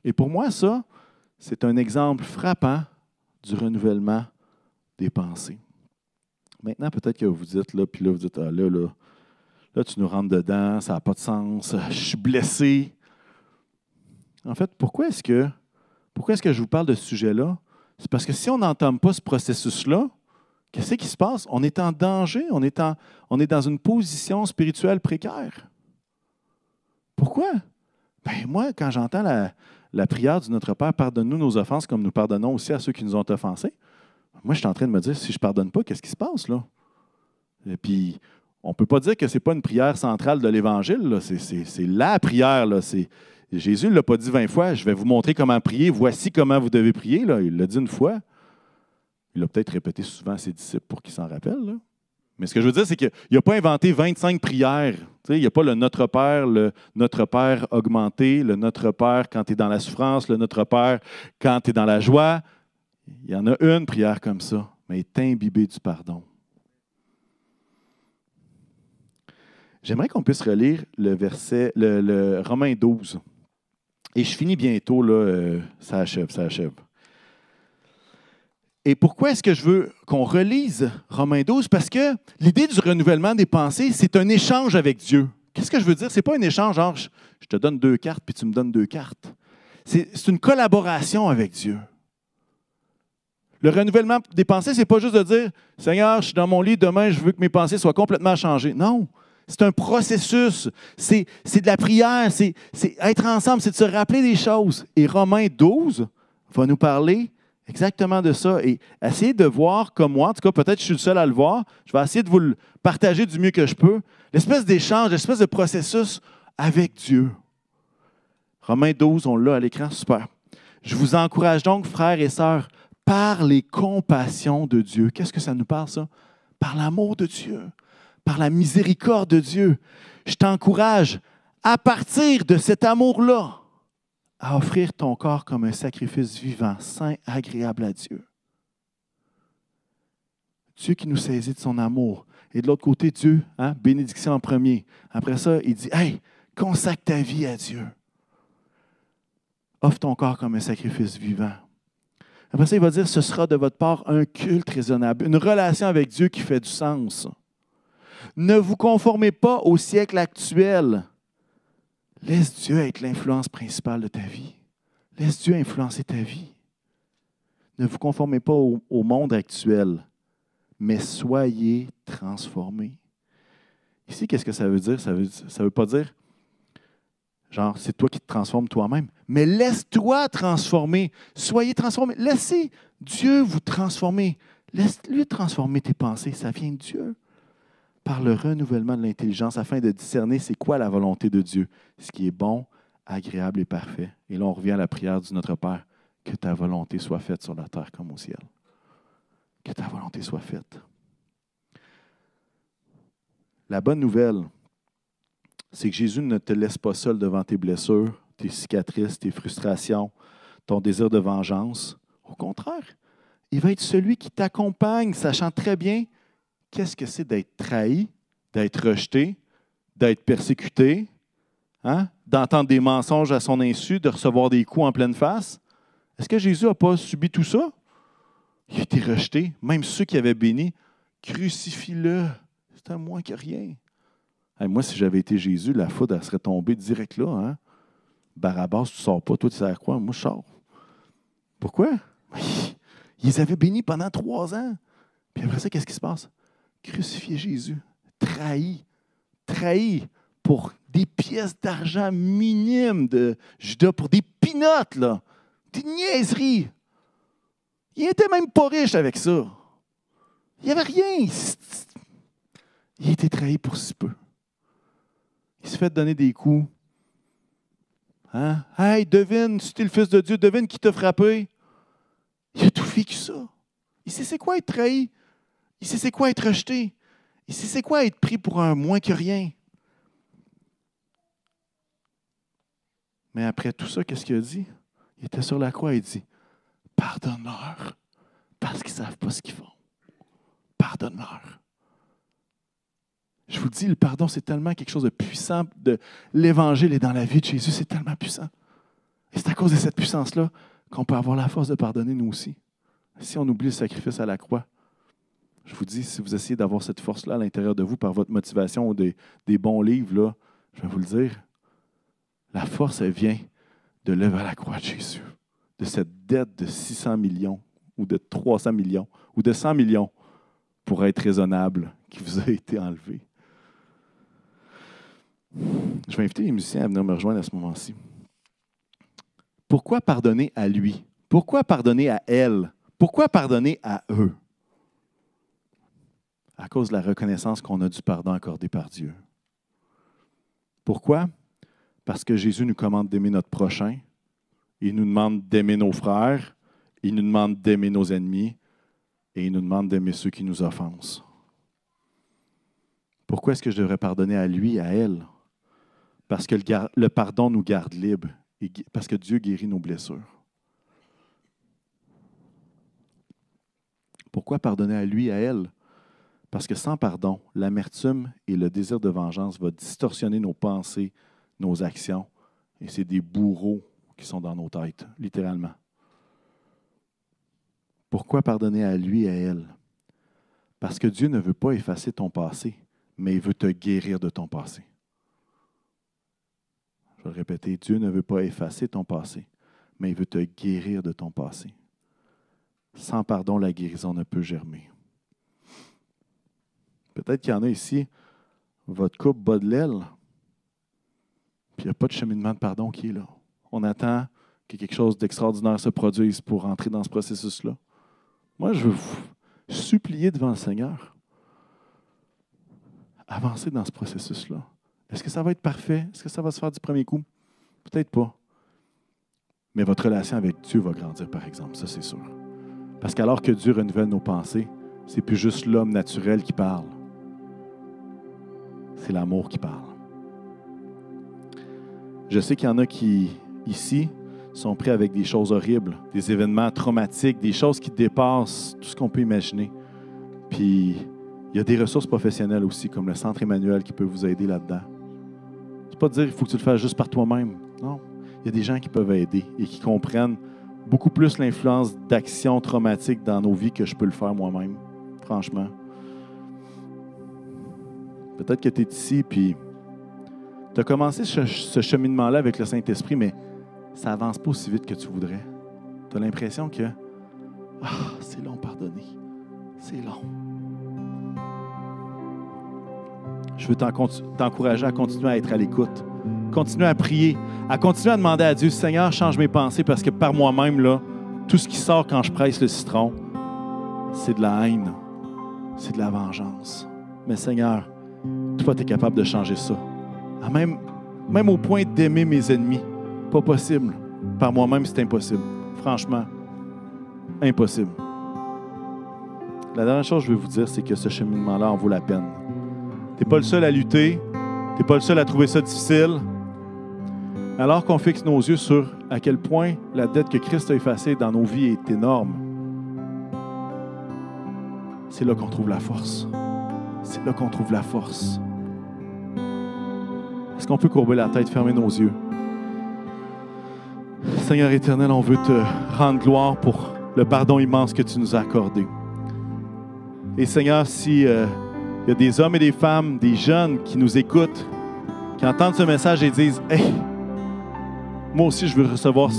Et pour moi, ça, c'est un exemple frappant du renouvellement des pensées. Maintenant, peut-être que vous dites, là, puis là, vous dites, ah, là, là, là, tu nous rentres dedans, ça n'a pas de sens, je suis blessé. En fait, pourquoi est-ce que, est-ce que je vous parle de ce sujet-là? C'est parce que si on n'entame pas ce processus-là, qu'est-ce qui se passe? On est en danger, on est, en, on est dans une position spirituelle précaire. Pourquoi? Ben moi, quand j'entends la, la, prière du Notre Père, pardonne-nous nos offenses comme nous pardonnons aussi à ceux qui nous ont offensés, moi, je suis en train de me dire, si je ne pardonne pas, qu'est-ce qui se passe là? Et puis, on ne peut pas dire que ce n'est pas une prière centrale de l'Évangile. C'est la prière. Jésus ne l'a pas dit 20 fois, je vais vous montrer comment prier, voici comment vous devez prier. Il l'a dit une fois. Il l'a peut-être répété souvent à ses disciples pour qu'ils s'en rappellent. Mais ce que je veux dire, c'est qu'il n'a pas inventé 25 prières. il n'y a pas le Notre Père, le Notre Père augmenté, le Notre Père quand tu es dans la souffrance, le Notre Père quand tu es dans la joie. Il y en a une prière comme ça, mais est imbibée du pardon. J'aimerais qu'on puisse relire le verset, le, Romain 12. Et je finis bientôt, là, euh, ça achève, ça achève. Et pourquoi est-ce que je veux qu'on relise Romains 12? Parce que l'idée du renouvellement des pensées, c'est un échange avec Dieu. Qu'est-ce que je veux dire? Ce n'est pas un échange, genre, je te donne deux cartes, puis tu me donnes deux cartes. C'est une collaboration avec Dieu. Le renouvellement des pensées, ce n'est pas juste de dire Seigneur, je suis dans mon lit, demain, je veux que mes pensées soient complètement changées. Non. C'est un processus. C'est de la prière. C'est être ensemble. C'est de se rappeler des choses. Et Romains 12 va nous parler exactement de ça. Et essayer de voir comme moi, en tout cas, peut-être que je suis le seul à le voir. Je vais essayer de vous le partager du mieux que je peux. L'espèce d'échange, l'espèce de processus avec Dieu. Romains 12, on l'a à l'écran. Super. Je vous encourage donc, frères et sœurs, par les compassions de Dieu. Qu'est-ce que ça nous parle, ça? Par l'amour de Dieu par la miséricorde de Dieu, je t'encourage à partir de cet amour-là à offrir ton corps comme un sacrifice vivant, saint, agréable à Dieu. Dieu qui nous saisit de son amour. Et de l'autre côté, Dieu, hein, bénédiction en premier. Après ça, il dit, Hey, consacre ta vie à Dieu. Offre ton corps comme un sacrifice vivant. Après ça, il va dire, ce sera de votre part un culte raisonnable, une relation avec Dieu qui fait du sens. Ne vous conformez pas au siècle actuel. Laisse Dieu être l'influence principale de ta vie. Laisse Dieu influencer ta vie. Ne vous conformez pas au, monde actuel, mais soyez transformés. Ici, qu'est-ce que ça veut dire? Ça ne ça veut pas dire, genre, c'est toi qui te transformes toi-même, mais laisse-toi transformer. Soyez transformés. Laissez Dieu vous transformer. Laisse-lui transformer tes pensées. Ça vient de Dieu. Par le renouvellement de l'intelligence afin de discerner c'est quoi la volonté de Dieu, ce qui est bon, agréable et parfait. Et là, on revient à la prière du Notre Père. Que ta volonté soit faite sur la terre comme au ciel. Que ta volonté soit faite. La bonne nouvelle, c'est que Jésus ne te laisse pas seul devant tes blessures, tes cicatrices, tes frustrations, ton désir de vengeance. Au contraire, il va être celui qui t'accompagne, sachant très bien qu'est-ce que c'est d'être trahi, d'être rejeté, d'être persécuté, hein? d'entendre des mensonges à son insu, de recevoir des coups en pleine face. Est-ce que Jésus n'a pas subi tout ça? Il a été rejeté, même ceux qui avaient béni. Crucifie-le, c'est à moins que rien. Moi, si j'avais été Jésus, la foudre serait tombée direct là. Hein? Barabbas, tu ne sors pas, toi, tu à quoi? Moi, je sors. Pourquoi? Ils avaient béni pendant trois ans. Puis après ça, qu'est-ce qui se passe? Crucifier Jésus, trahi, trahi pour des pièces d'argent minimes de Judas, pour des pinottes, là, des niaiseries. Il n'était même pas riche avec ça. Il n'y avait rien. Il été trahi pour si peu. Il s'est fait donner des coups. Hein? Hey, devine, si tu es le Fils de Dieu, devine qui t'a frappé. Il a tout vécu ça. Il sait c'est quoi être trahi. Il sait c'est quoi être rejeté. Il sait c'est quoi être pris pour un moins que rien. Mais après tout ça, qu'est-ce qu'il a dit? Il était sur la croix et il dit Pardonne-leur parce qu'ils ne savent pas ce qu'ils font. Pardonne-leur. Je vous dis, le pardon, c'est tellement quelque chose de puissant. De, L'Évangile est dans la vie de Jésus, c'est tellement puissant. Et c'est à cause de cette puissance-là qu'on peut avoir la force de pardonner nous aussi. Si on oublie le sacrifice à la croix, je vous dis, si vous essayez d'avoir cette force-là à l'intérieur de vous par votre motivation ou des, bons livres, là, je vais vous le dire, la force, elle vient de lever à la croix de Jésus, de cette dette de 600 millions ou de 300 millions ou de 100 millions pour être raisonnable qui vous a été enlevée. Je vais inviter les musiciens à venir me rejoindre à ce moment-ci. Pourquoi pardonner à lui? Pourquoi pardonner à elle? Pourquoi pardonner à eux? À cause de la reconnaissance qu'on a du pardon accordé par Dieu. Pourquoi? Parce que Jésus nous commande d'aimer notre prochain. Il nous demande d'aimer nos frères. Il nous demande d'aimer nos ennemis. Et il nous demande d'aimer ceux qui nous offensent. Pourquoi est-ce que je devrais pardonner à lui, à elle? Parce que le, pardon nous garde libres, et parce que Dieu guérit nos blessures. Pourquoi pardonner à lui, à elle? Parce que sans pardon, l'amertume et le désir de vengeance vont distorsionner nos pensées, nos actions, et c'est des bourreaux qui sont dans nos têtes, littéralement. Pourquoi pardonner à lui et à elle? Parce que Dieu ne veut pas effacer ton passé, mais il veut te guérir de ton passé. Je vais le répéter, Dieu ne veut pas effacer ton passé, mais il veut te guérir de ton passé. Sans pardon, la guérison ne peut germer. Peut-être qu'il y en a ici, votre coupe bat de l'aile, puis il n'y a pas de cheminement de pardon qui est là. On attend que quelque chose d'extraordinaire se produise pour entrer dans ce processus-là. Moi, je veux vous supplier devant le Seigneur. Avancer dans ce processus-là. Est-ce que ça va être parfait? Est-ce que ça va se faire du premier coup? Peut-être pas. Mais votre relation avec Dieu va grandir, par exemple, ça c'est sûr. Parce qu'alors que Dieu renouvelle nos pensées, c'est plus juste l'homme naturel qui parle. C'est l'amour qui parle. Je sais qu'il y en a qui, ici, sont prêts avec des choses horribles, des événements traumatiques, des choses qui dépassent tout ce qu'on peut imaginer. Puis, il y a des ressources professionnelles aussi, comme le Centre Emmanuel, qui peut vous aider là-dedans pas dire qu'il faut que tu le fasses juste par toi-même. Non. Il y a des gens qui peuvent aider et qui comprennent beaucoup plus l'influence d'actions traumatiques dans nos vies que je peux le faire moi-même, franchement. Peut-être que tu es ici, puis tu as commencé ce, ce cheminement-là avec le Saint-Esprit, mais ça avance pas aussi vite que tu voudrais. Tu as l'impression que ah, c'est long pardonner. C'est long. Je veux t'encourager à continuer à être à l'écoute. Continuer à prier, à continuer à demander à Dieu, Seigneur, change mes pensées parce que par moi-même, là, tout ce qui sort quand je presse le citron, c'est de la haine, c'est de la vengeance. Mais Seigneur, toi, tu es capable de changer ça. Même, même au point d'aimer mes ennemis. Pas possible. Par moi-même, c'est impossible. Franchement, impossible. La dernière chose que je veux vous dire, c'est que ce cheminement-là en vaut la peine. Tu n'es pas le seul à lutter. Tu n'es pas le seul à trouver ça difficile. Alors qu'on fixe nos yeux sur à quel point la dette que Christ a effacée dans nos vies est énorme, c'est là qu'on trouve la force. C'est là qu'on trouve la force. Est-ce qu'on peut courber la tête, fermer nos yeux? Seigneur éternel, on veut te rendre gloire pour le pardon immense que tu nous as accordé. Et Seigneur, si il y a des hommes et des femmes, des jeunes qui nous écoutent, qui entendent ce message et disent Hey, moi aussi je veux recevoir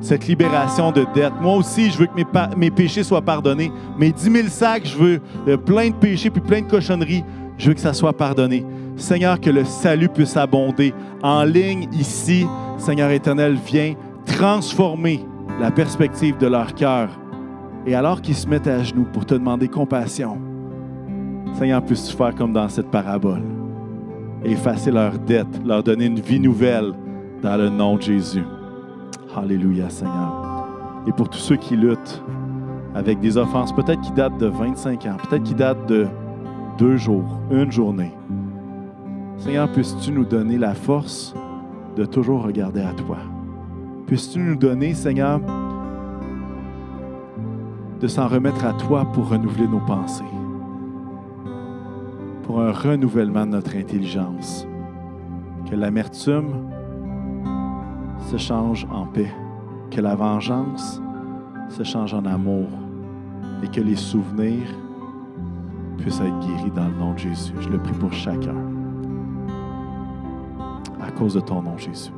cette libération de dette. Moi aussi, je veux que mes, mes péchés soient pardonnés. Mes 10 000 sacs, je veux euh, plein de péchés puis plein de cochonneries. Je veux que ça soit pardonné. Seigneur, que le salut puisse abonder. En ligne, ici, Seigneur éternel, viens transformer la perspective de leur cœur. Et alors qu'ils se mettent à genoux pour te demander compassion, Seigneur, puisses-tu faire comme dans cette parabole, effacer leurs dettes, leur donner une vie nouvelle dans le nom de Jésus. Alléluia, Seigneur. Et pour tous ceux qui luttent avec des offenses, peut-être qui datent de 25 ans, peut-être qui datent de deux jours, une journée, Seigneur, puisses-tu nous donner la force de toujours regarder à toi? Puisses-tu nous donner, Seigneur, de s'en remettre à toi pour renouveler nos pensées, pour un renouvellement de notre intelligence. Que l'amertume se change en paix, que la vengeance se change en amour et que les souvenirs puissent être guéris dans le nom de Jésus. Je le prie pour chacun. À cause de ton nom, Jésus.